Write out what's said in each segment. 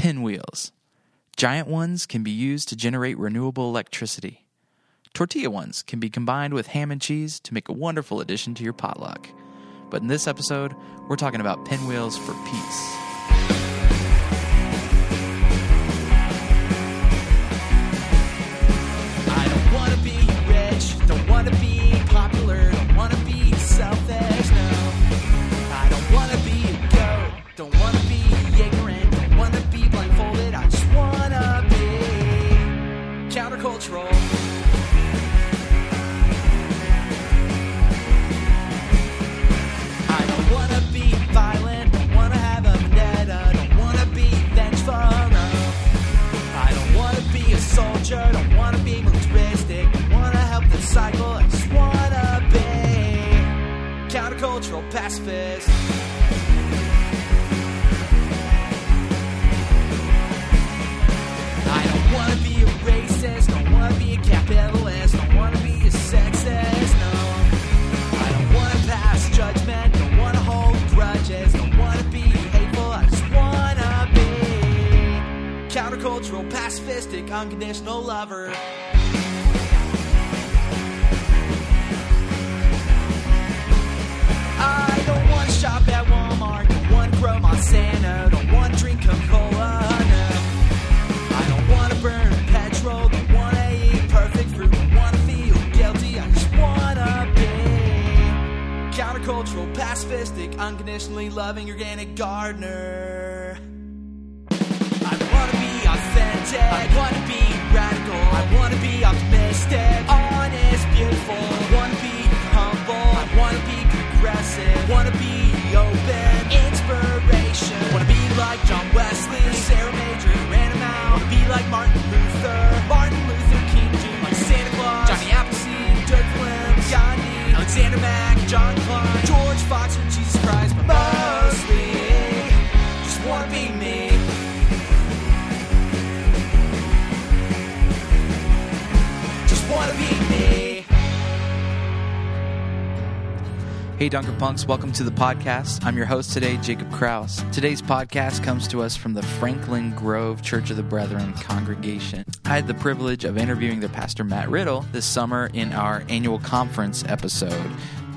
Pinwheels. Giant ones can be used to generate renewable electricity. Tortilla ones can be combined with ham and cheese to make a wonderful addition to your potluck. But in this episode, we're talking about pinwheels for peace. Countercultural pacifist. I don't wanna be a racist, don't wanna be a capitalist, don't wanna be a sexist, no. I don't wanna pass judgment, don't wanna hold grudges, don't wanna be hateful, I just wanna be countercultural, pacifistic, unconditional lover. Want to Monsanto, don't want to drink Coca-Cola, no. I don't want to burn petrol, don't want to eat perfect fruit, don't want to feel guilty, I just want to be countercultural, pacifistic, unconditionally loving organic gardener. I wanna be authentic. I wanna be Hey, Dunker Punks, welcome to the podcast. I'm your host today, Jacob Kraus. Today's podcast comes to us from the Franklin Grove Church of the Brethren congregation. I had the privilege of interviewing their pastor, Matt Riddle, this summer in our annual conference episode.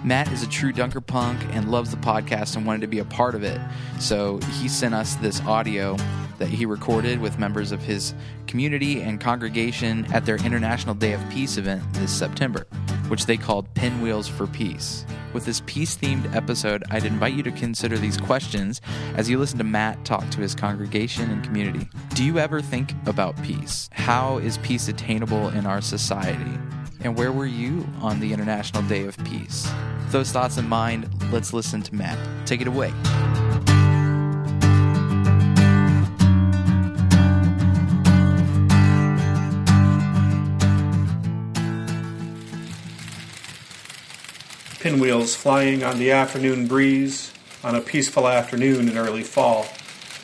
Matt is a true Dunker Punk and loves the podcast and wanted to be a part of it. So he sent us this audio that he recorded with members of his community and congregation at their International Day of Peace event this September, which they called Pinwheels for Peace. With this peace themed episode, I'd invite you to consider these questions as you listen to Matt talk to his congregation and community. Do you ever think about peace? How is peace attainable in our society? And where were you on the International Day of Peace? With those thoughts in mind, let's listen to Matt. Take it away. Pinwheels flying on the afternoon breeze on a peaceful afternoon in early fall.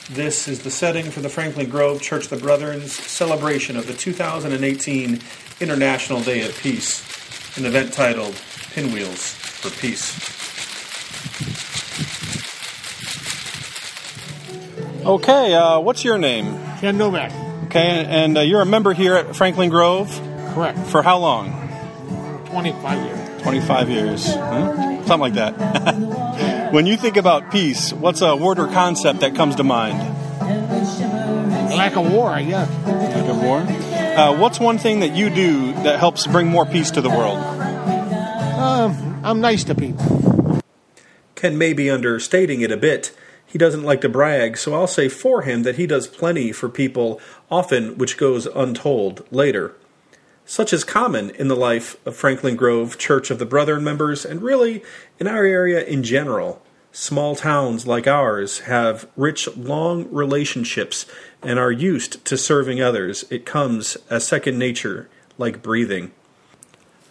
This is the setting for the Franklin Grove Church of the Brethren's celebration of the 2018 International Day of Peace, an event titled Pinwheels for Peace. Okay, uh, what's your name? Ken Novak. Okay, and uh, you're a member here at Franklin Grove Correct. for how long? 25 years. 25 years. Huh? Something like that. when you think about peace, what's a word or concept that comes to mind? Lack of war, I guess. Like a war? Uh, what's one thing that you do that helps bring more peace to the world? Um, I'm nice to people. Ken may be understating it a bit. He doesn't like to brag, so I'll say for him that he does plenty for people, often which goes untold later. Such is common in the life of Franklin Grove Church of the Brethren members, and really in our area in general. Small towns like ours have rich, long relationships and are used to serving others. It comes as second nature, like breathing.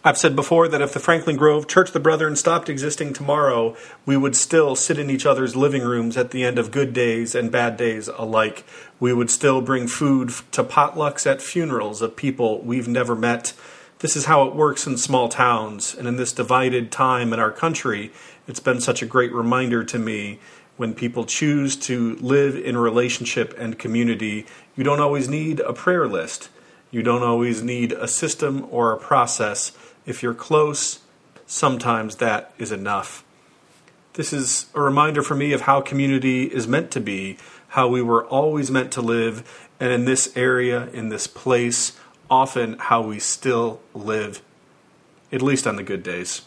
I've said before that if the Franklin Grove Church of the Brethren stopped existing tomorrow, we would still sit in each other's living rooms at the end of good days and bad days alike. We would still bring food to potlucks at funerals of people we've never met. This is how it works in small towns, and in this divided time in our country, it's been such a great reminder to me When people choose to live in relationship and community, you don't always need a prayer list. You don't always need a system or a process. If you're close, sometimes that is enough. This is a reminder for me of how community is meant to be, how we were always meant to live, and in this area, in this place, often how we still live, at least on the good days.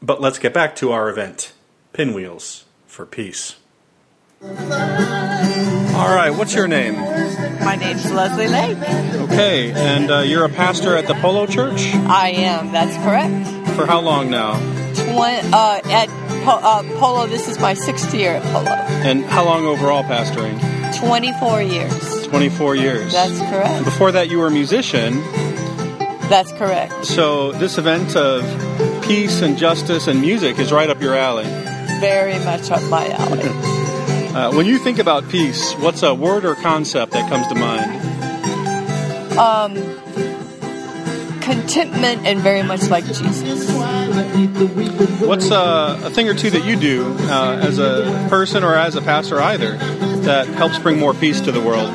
But let's get back to our event Pinwheels for Peace. All right, what's your name? My name's Leslie Lake. Okay, and uh, you're a pastor at the Polo Church? I am. That's correct. For how long now? Twen- uh, at po- uh, Polo, this is my sixth year at Polo. And how long overall pastoring? 24 years. 24 years. That's correct. Before that, you were a musician. That's correct. So, this event of peace and justice and music is right up your alley. Very much up my alley. Uh, when you think about peace, what's a word or concept that comes to mind? um, contentment and very much like Jesus. What's uh, a thing or two that you do uh, as a person or as a pastor, either, that helps bring more peace to the world?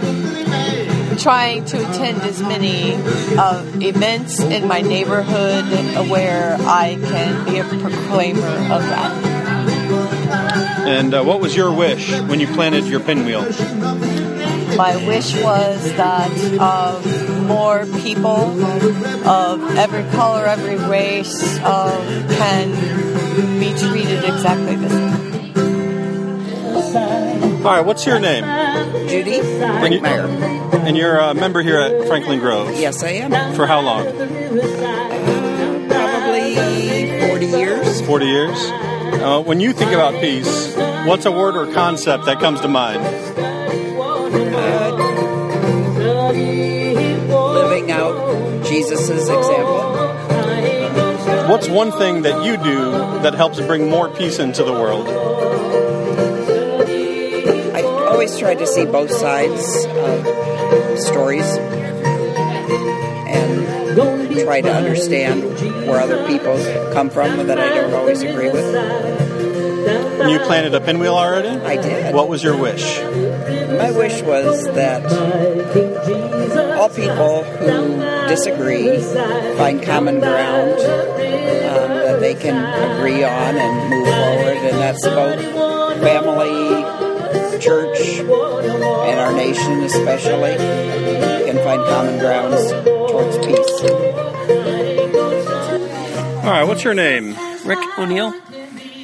Trying to attend as many uh, events in my neighborhood where I can be a proclaimer of that. And uh, what was your wish when you planted your pinwheel? My wish was that uh, more people of every color, every race uh, can be treated exactly the same. All right, what's your name? Judy And, you, Brinkmeyer. and you're a member here at Franklin Grove. Yes, I am. For how long? Probably 40 years. 40 years? Uh, when you think about peace, what's a word or concept that comes to mind? Living out Jesus' example. What's one thing that you do that helps bring more peace into the world? I always try to see both sides of stories try to understand where other people come from that I don't always agree with. You planted a pinwheel already? I did. What was your wish? My wish was that all people who disagree find common ground um, that they can agree on and move forward, and that's about family, church, and our nation especially can find common grounds towards peace. All right, what's your name? Rick O'Neill.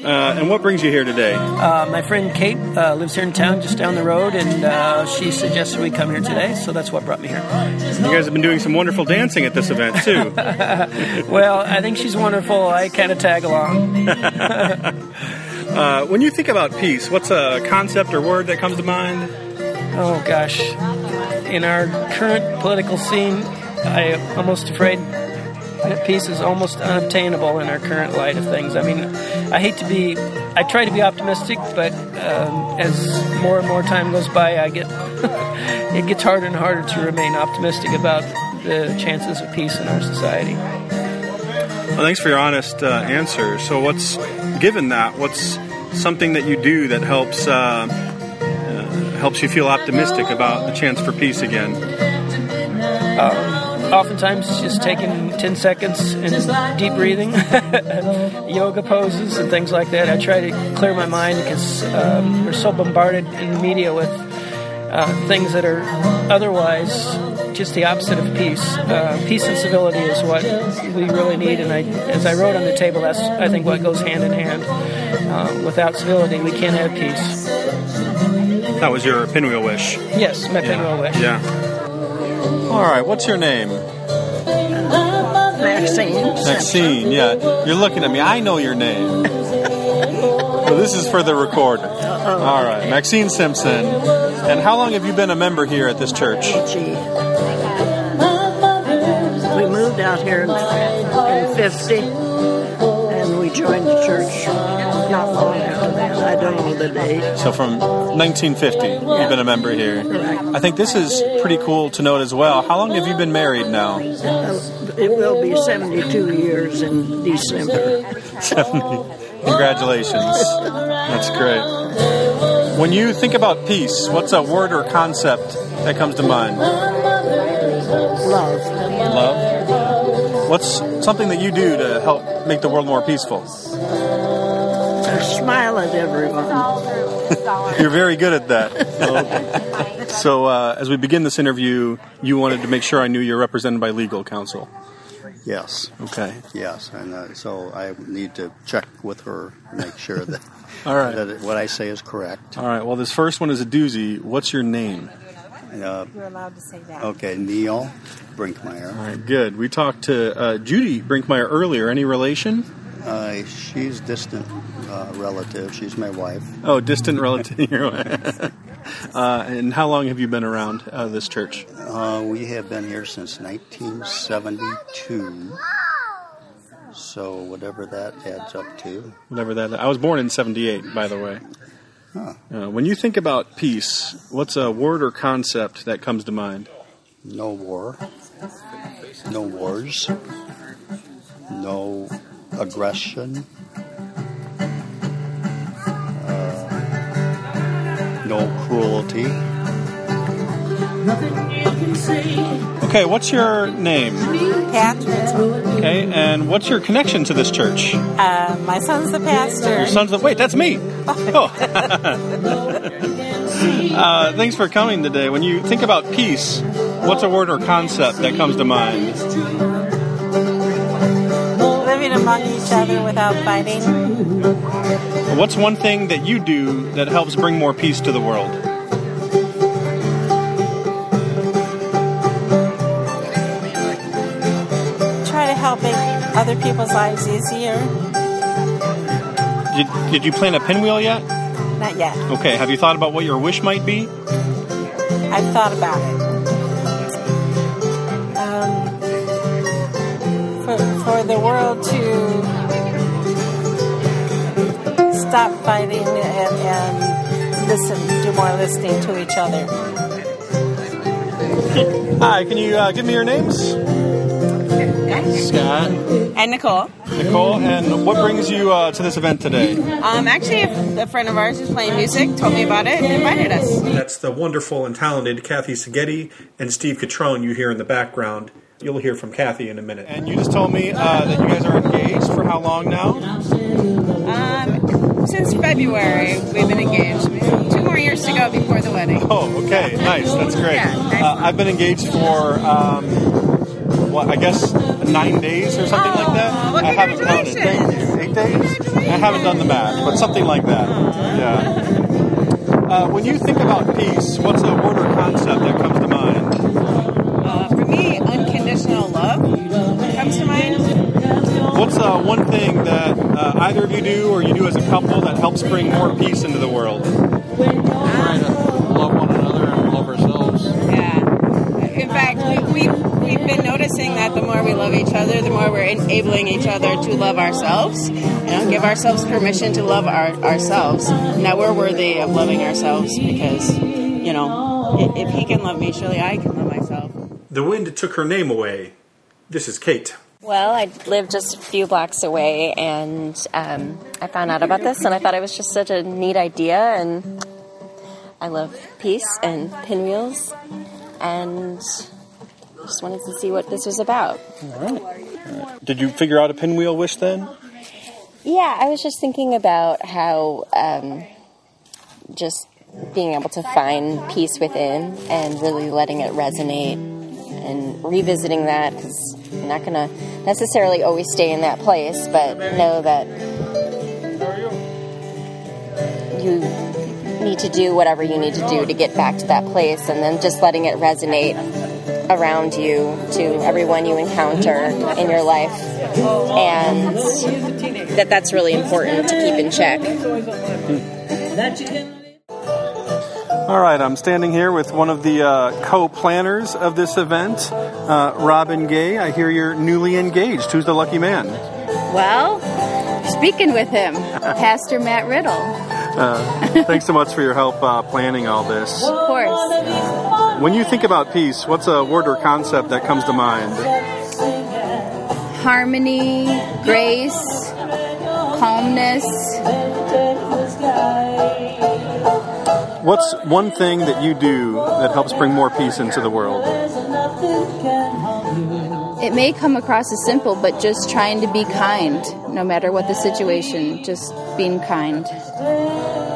Uh, and what brings you here today? Uh, my friend Kate uh, lives here in town, just down the road, and uh, she suggested we come here today, so that's what brought me here. You guys have been doing some wonderful dancing at this event, too. Well, I think she's wonderful. I kind of tag along. uh, when you think about peace, what's a concept or word that comes to mind? Oh gosh, in our current political scene, I am almost afraid that peace is almost unobtainable in our current light of things. I mean, I hate to be, I try to be optimistic, but um, as more and more time goes by, I get it gets harder and harder to remain optimistic about the chances of peace in our society. Well, thanks for your honest uh, answer. So, what's given that? What's something that you do that helps uh, uh, helps you feel optimistic about the chance for peace again? Oftentimes just taking 10 seconds and deep breathing, yoga poses, and things like that. I try to clear my mind because um, we're so bombarded in the media with uh, things that are otherwise just the opposite of peace. Uh, peace and civility is what we really need, and I, as I wrote on the table, that's I think what goes hand in hand. Uh, without civility, we can't have peace. That was your pinwheel wish. Yes, my pinwheel wish. Yeah. All right. What's your name? Maxine. Maxine. Yeah. You're looking at me. I know your name. so this is for the recorder. All right. Maxine Simpson. And how long have you been a member here at this church? We moved out here in, in 50 and we joined the church not long after that. I don't know the date. So from 1950, you've been a member here. I think this is pretty cool to note as well. How long have you been married now? Uh, It will be 72 years in December. 70. Congratulations. That's great. When you think about peace, what's a word or concept that comes to mind? Love. Love. What's something that you do to help make the world more peaceful? Smile at everyone. You're very good at that. So, uh, as we begin this interview, you wanted to make sure I knew you're represented by legal counsel. Yes, Okay. yes, and uh, so I need to check with her make sure that, All right. that it- what I say is correct. All right. Well, this first one is a doozy. What's your name? Uh, You're allowed to say that. okay, Neil Brinkmeyer. All right, Good. We talked to uh, Judy Brinkmeyer earlier. Any relation? Uh, she's distant uh, relative. She's my wife. Oh, distant relative. Your wife. uh, and how long have you been around uh, this church? Uh, we have been here since 1972. So whatever that adds up to. Whatever that. I was born in '78, by the way. Huh. Uh, when you think about peace, what's a word or concept that comes to mind? No war. No wars. No aggression. Uh, no cruelty. Okay, what's your name? Patrick. Okay, and what's your connection to this church? Uh, my son's the pastor. Your son's the wait. That's me. Oh. uh, thanks for coming today. When you think about peace, what's a word or concept that comes to mind? Among each other without fighting. What's one thing that you do that helps bring more peace to the world? Try to help make other people's lives easier. Did, did you plan a pinwheel yet? Not yet. Okay, have you thought about what your wish might be? I've thought about it. The world to stop fighting and, and listen, do more listening to each other. Hi, can you uh, give me your names? Scott, And Nicole. Nicole, and what brings you uh, to this event today? Um, actually, a friend of ours who's playing music told me about it and invited us. That's the wonderful and talented Kathy Seghetti and Steve Catrone you hear in the background. You'll hear from Kathy in a minute. And you just told me uh, that you guys are engaged for how long now? Um, since February, we've been engaged. Two more years to go before the wedding. Oh, okay, nice. That's great. Yeah, nice. Uh, I've been engaged for, um, what, I guess nine days or something like that. Oh, well, I haven't counted. Thank you. Eight days? I haven't done the math, but something like that. Yeah. Uh, when you think about peace, what's a word or concept that comes to uh, one thing that uh, either of you do or you do as a couple that helps bring more peace into the world? We love one another and love ourselves. Yeah. In fact, we, we've, we've been noticing that the more we love each other, the more we're enabling each other to love ourselves. You know, give ourselves permission to love our, ourselves. Now we're worthy of loving ourselves because, you know, if he can love me, surely I can love myself. The wind took her name away. This is Kate. Well, I live just a few blocks away, and um, I found out about this, and I thought it was just such a neat idea. And I love peace and pinwheels, and just wanted to see what this was about. All right. Did you figure out a pinwheel wish then? Yeah, I was just thinking about how um, just being able to find peace within and really letting it resonate and revisiting that because you're not going to necessarily always stay in that place, but know that you? need to do whatever you need to do to get back to that place and then just letting it resonate around you to everyone you encounter in your life. And that that's really important to keep in check hmm. All right, I'm standing here with one of the uh, co-planners of this event, uh, Robin Gay. I hear you're newly engaged. Who's the lucky man? Well, speaking with him, Pastor Matt Riddle. Uh, thanks so much for your help uh, planning all this. Of course. When you think about peace, what's a word or concept that comes to mind? Harmony, grace, calmness. What's one thing that you do that helps bring more peace into the world? It may come across as simple, but just trying to be kind, no matter what the situation, just being kind.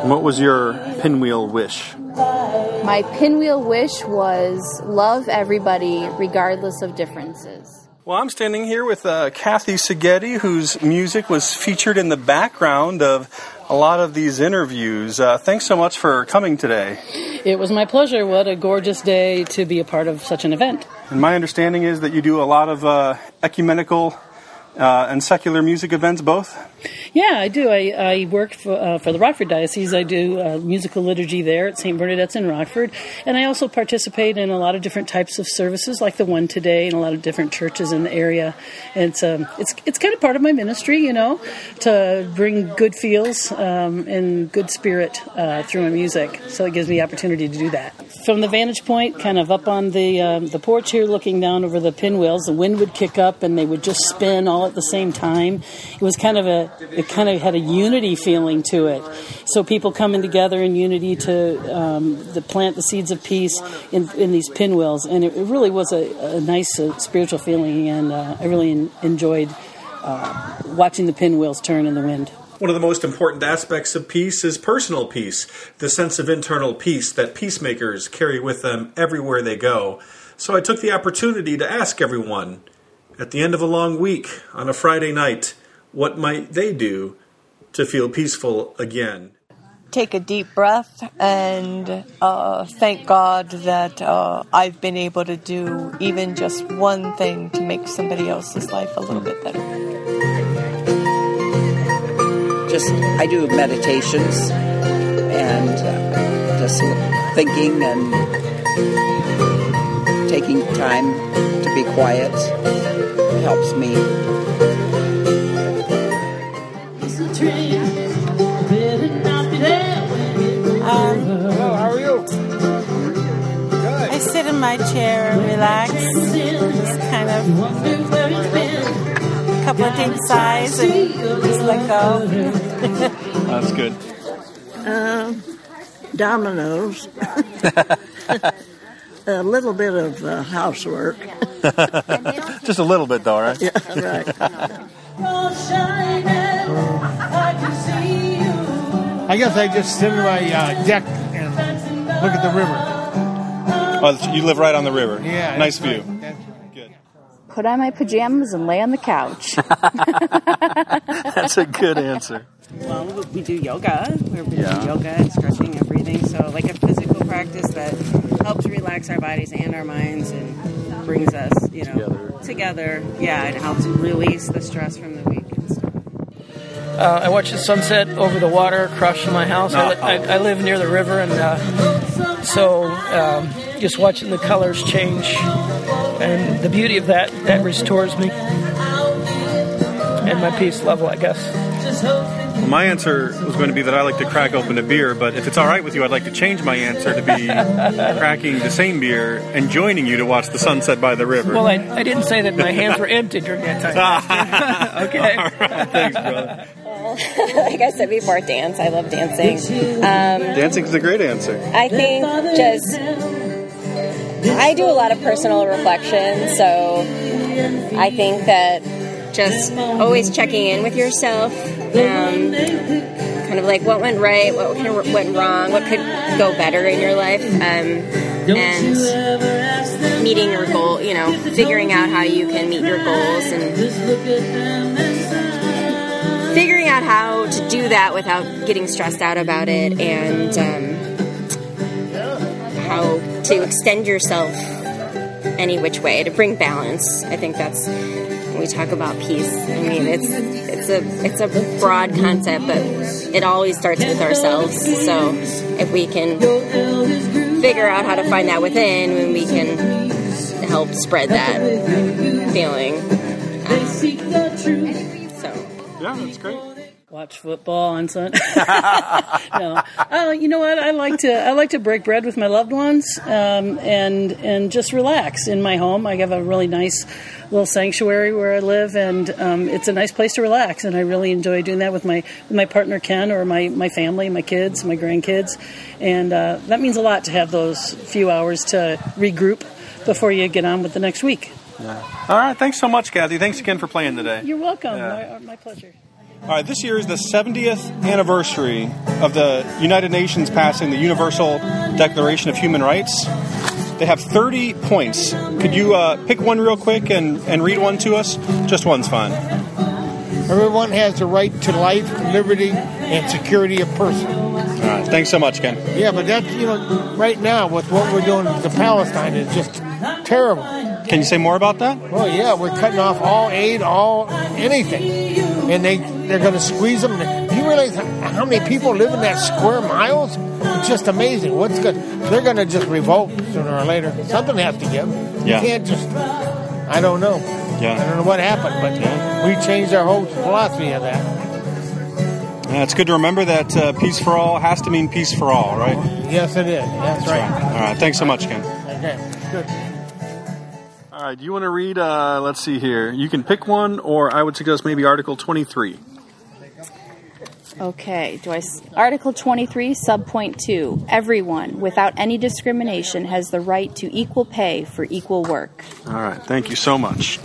What was your pinwheel wish? My pinwheel wish was love everybody regardless of differences. Well, I'm standing here with uh, Kathy Seghetti, whose music was featured in the background of a lot of these interviews. Uh, thanks so much for coming today. It was my pleasure. What a gorgeous day to be a part of such an event. And my understanding is that you do a lot of uh, ecumenical uh, and secular music events both? Yeah, I do. I, I work for, uh, for the Rockford Diocese. I do uh, musical liturgy there at St. Bernadette's in Rockford. And I also participate in a lot of different types of services, like the one today, in a lot of different churches in the area. And it's, um, it's, it's kind of part of my ministry, you know, to bring good feels um, and good spirit uh, through my music. So it gives me opportunity to do that. From the vantage point, kind of up on the, um, the porch here, looking down over the pinwheels, the wind would kick up and they would just spin all at the same time. It was kind of a, it kind of had a unity feeling to it. So people coming together in unity to, um, plant the seeds of peace in, in these pinwheels. And it, really was a, a nice uh, spiritual feeling, and uh, I really en- enjoyed uh, watching the pinwheels turn in the wind. One of the most important aspects of peace is personal peace, the sense of internal peace that peacemakers carry with them everywhere they go. So I took the opportunity to ask everyone at the end of a long week on a Friday night, what might they do to feel peaceful again? Take a deep breath and uh, thank God that uh, I've been able to do even just one thing to make somebody else's life a little bit better. Just, I do meditations and uh, just thinking and taking time to be quiet helps me. My chair and relax, just kind of a couple of deep sighs and just let go. That's good. Uh, dominoes. a little bit of uh, housework. Just a little bit, though, right? Yeah, right. I guess I just sit in my uh, deck and look at the river. Oh, you live right on the river. Yeah, Nice that's view. Put on my pajamas and lay on the couch. That's a good answer. Well, we do yoga. We're doing Yeah. yoga and stretching and breathing. So, like a physical practice that helps relax our bodies and our minds and brings us, you know, together. Yeah, it helps release the stress from the week. and stuff. Uh, I watch the sunset over the water across from my house. I, li- I, I live near the river, and uh, so um, just watching the colors change and the beauty of that that restores me and my peace level, I guess. Well, my answer was going to be that I like to crack open a beer, but if it's all right with you, I'd like to change my answer to be cracking the same beer and joining you to watch the sunset by the river. Well, I, I didn't say that my hands were empty during that time. okay. Thanks, brother. like I said before, dance. I love dancing. Um, Dancing's a great answer. I think just I do a lot of personal reflection, so I think that just always checking in with yourself, um, kind of like what went right, what kind of went wrong, what could go better in your life, um, and meeting your goal. You know, figuring out how you can meet your goals and figuring out how to do that without getting stressed out about it and um, how to extend yourself any which way to bring balance. I think that's when we talk about peace. I mean, it's it's a it's a broad concept, but it always starts with ourselves. So if we can figure out how to find that within, then we can help spread that feeling. So Yeah, that's great. Watch football on Sunday. no, uh, you know what? I like to I like to break bread with my loved ones um, and and just relax in my home. I have a really nice little sanctuary where I live, and um, it's a nice place to relax. And I really enjoy doing that with my with my partner Ken or my my family, my kids, my grandkids, and uh, that means a lot to have those few hours to regroup before you get on with the next week. Yeah. All right. Thanks so much, Kathy. Thanks again for playing today. You're welcome. Yeah. My, my pleasure. All right, this year is the 70th anniversary of the United Nations passing the Universal Declaration of Human Rights. They have 30 points. Could you uh, pick one real quick and, and read one to us? Just one's fine. Everyone has the right to life, liberty, and security of person. All right, thanks so much, Ken. Yeah, but that's, you know, right now with what we're doing to Palestine is just terrible. Can you say more about that? Well, yeah, we're cutting off all aid, all anything, and they they're going to squeeze them. Do you realize how many people live in that square miles? It's just amazing. What's good? They're going to just revolt sooner or later. Something has to give. Yeah. You can't just. I don't know. Yeah. I don't know what happened, but we changed our whole philosophy of that. Yeah, it's good to remember that uh, peace for all has to mean peace for all, right? Yes, it is. That's, right. All right, thanks so much, Ken. Okay, good. All right, do you want to read? Uh, let's see here. You can pick one, or I would suggest maybe Article 23. Okay, do I s- Article 23 subpoint 2 Everyone without any discrimination has the right to equal pay for equal work. All right, thank you so much.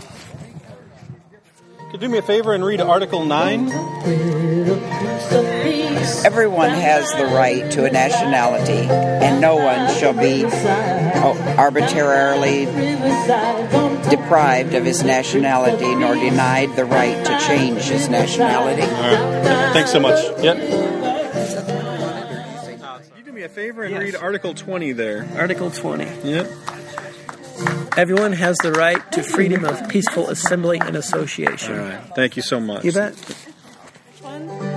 Could you do me a favor and read Article 9? Everyone has the right to a nationality, and no one shall be oh, arbitrarily deprived of his nationality nor denied the right to change his nationality. All right, thanks so much. Yep. You do me a favor and read Article 20 there. Article 20. Yep. Everyone has the right to freedom of peaceful assembly and association. All right, thank you so much. You bet.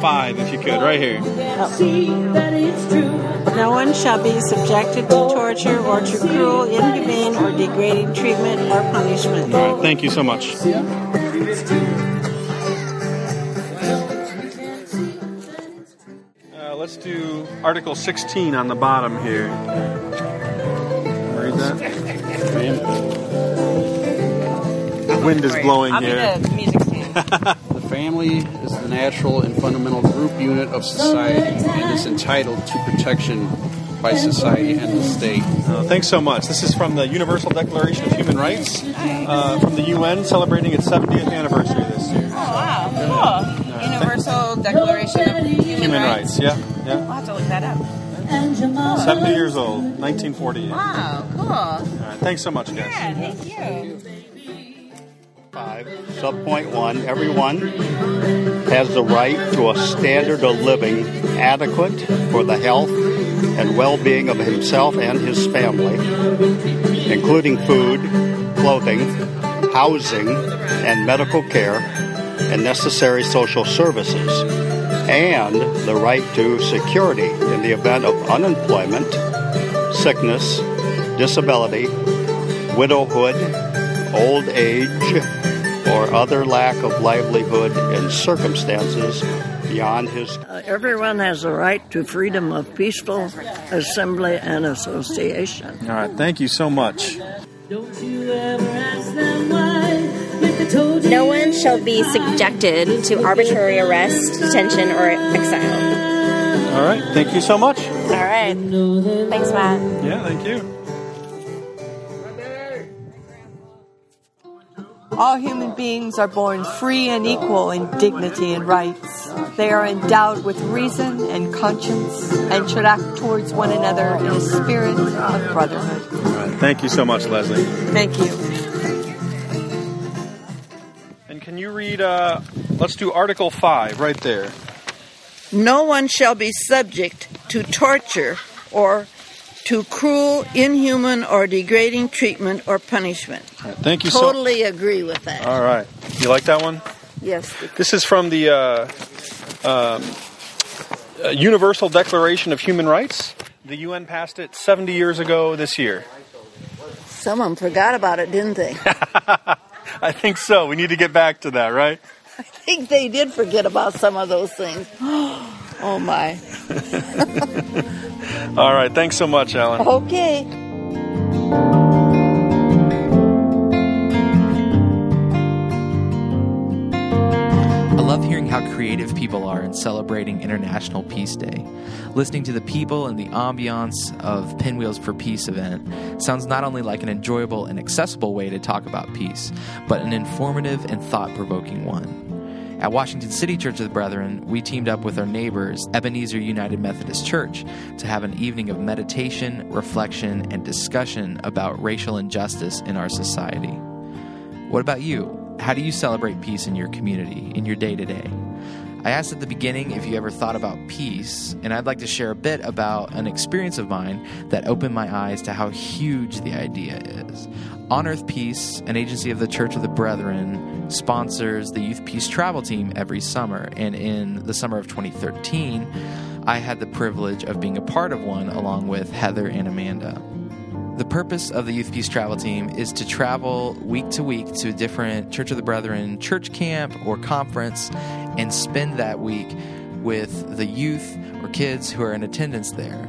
Five, if you could, right here. No one shall be subjected to torture or to cruel, inhumane, or degrading treatment or punishment. All right, thank you so much. Uh, let's do Article 16 on the bottom here. Read that. The wind is blowing here. The family is the natural and fundamental group unit of society and is entitled to protection by society and the state. Uh, thanks so much. This is from the Universal Declaration of Human Rights uh, from the UN celebrating its 70th anniversary this year. Oh, wow. Cool. Universal Declaration of Human, Human Rights. rights, yeah, yeah. We'll have to look that up. 70 years old, 1948. Wow, cool. All right, thanks so much, guys. Yeah, thank you. Five, subpoint one, everyone has the right to a standard of living adequate for the health and well-being of himself and his family, including food, clothing, housing, and medical care, and necessary social services, and the right to security in the event of unemployment, sickness, disability, widowhood, old age, or other lack of livelihood and circumstances beyond his Uh, everyone has the right to freedom of peaceful assembly and association. All right, thank you so much. No one shall be subjected to arbitrary arrest, detention, or exile. All right, thank you so much. All right. Thanks, Matt. Yeah, thank you. All human beings are born free and equal in dignity and rights. They are endowed with reason and conscience and should act towards one another in a spirit of brotherhood. All right, thank you so much, Leslie. Thank you. And can you read, uh, let's do Article 5 right there. No one shall be subject to torture or to cruel, inhuman, or degrading treatment or punishment. Right, thank you so Totally agree with that. All right. You like that one? Yes. This is from the uh, um, uh, Universal Declaration of Human Rights. The UN passed it 70 years ago this year. Someone forgot about it, didn't they? I think so. We need to get back to that, right? I think they did forget about some of those things. Oh, my. All right. Thanks so much, Alan. Okay. I love hearing how creative people are in celebrating International Peace Day. Listening to the people and the ambiance of Pinwheels for Peace event sounds not only like an enjoyable and accessible way to talk about peace, but an informative and thought provoking one. At Washington City Church of the Brethren, we teamed up with our neighbors, Ebenezer United Methodist Church, to have an evening of meditation, reflection, and discussion about racial injustice in our society. What about you? How do you celebrate peace in your community, in your day to day? I asked at the beginning if you ever thought about peace, and I'd like to share a bit about an experience of mine that opened my eyes to how huge the idea is. On Earth Peace, an agency of the Church of the Brethren, sponsors the Youth Peace Travel Team every summer, and in the summer of 2013, I had the privilege of being a part of one along with Heather and Amanda. The purpose of the Youth Peace Travel Team is to travel week to week to a different Church of the Brethren church camp or conference and spend that week with the youth or kids who are in attendance there.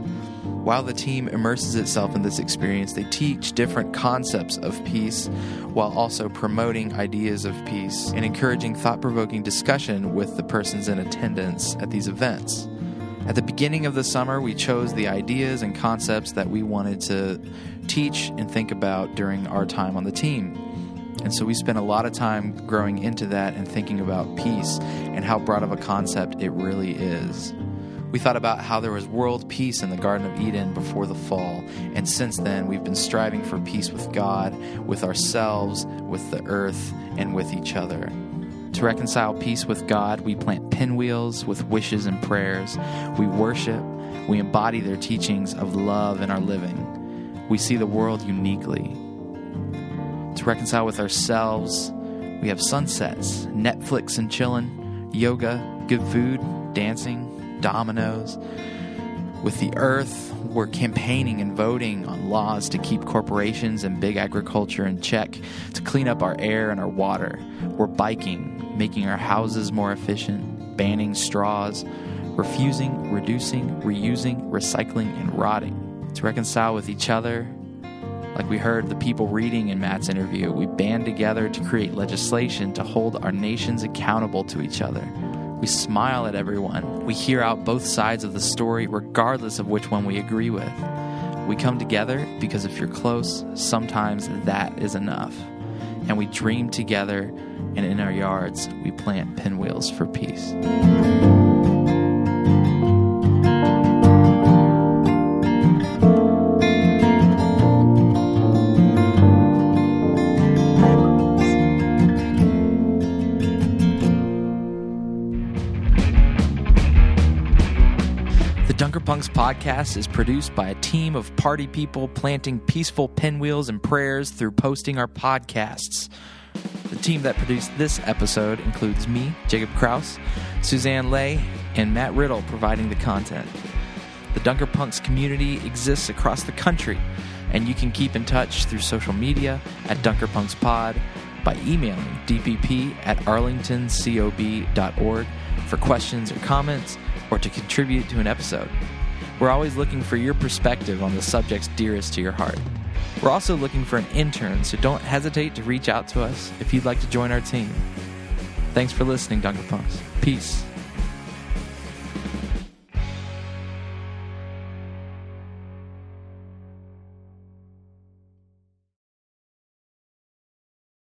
While the team immerses itself in this experience, they teach different concepts of peace while also promoting ideas of peace and encouraging thought provoking discussion with the persons in attendance at these events. At the beginning of the summer, we chose the ideas and concepts that we wanted to teach and think about during our time on the team. And so we spent a lot of time growing into that and thinking about peace and how broad of a concept it really is. We thought about how there was world peace in the Garden of Eden before the fall, and since then we've been striving for peace with God, with ourselves, with the earth, and with each other. To reconcile peace with God, we plant pinwheels with wishes and prayers. We worship, we embody their teachings of love in our living. We see the world uniquely. To reconcile with ourselves, we have sunsets, Netflix and chillin', yoga, good food, dancing, dominoes. With the earth, we're campaigning and voting on laws to keep corporations and big agriculture in check, to clean up our air and our water. We're biking, making our houses more efficient, banning straws, refusing, reducing, reusing, recycling, and rotting. To reconcile with each other, like we heard the people reading in Matt's interview, we band together to create legislation to hold our nations accountable to each other. We smile at everyone. We hear out both sides of the story, regardless of which one we agree with. We come together because if you're close, sometimes that is enough. And we dream together, and in our yards, we plant pinwheels for peace. The Dunker Punks podcast is produced by a team of party people planting peaceful pinwheels and prayers through posting our podcasts. The team that produced this episode includes me, Jacob Kraus, Suzanne Lay, and Matt Riddle providing the content. The Dunker Punks community exists across the country, and you can keep in touch through social media at Dunker Punks Pod by emailing dpp at arlingtoncob.org for questions or comments or to contribute to an episode. We're always looking for your perspective on the subjects dearest to your heart. We're also looking for an intern, so don't hesitate to reach out to us if you'd like to join our team. Thanks for listening, Dunker Punks. Peace.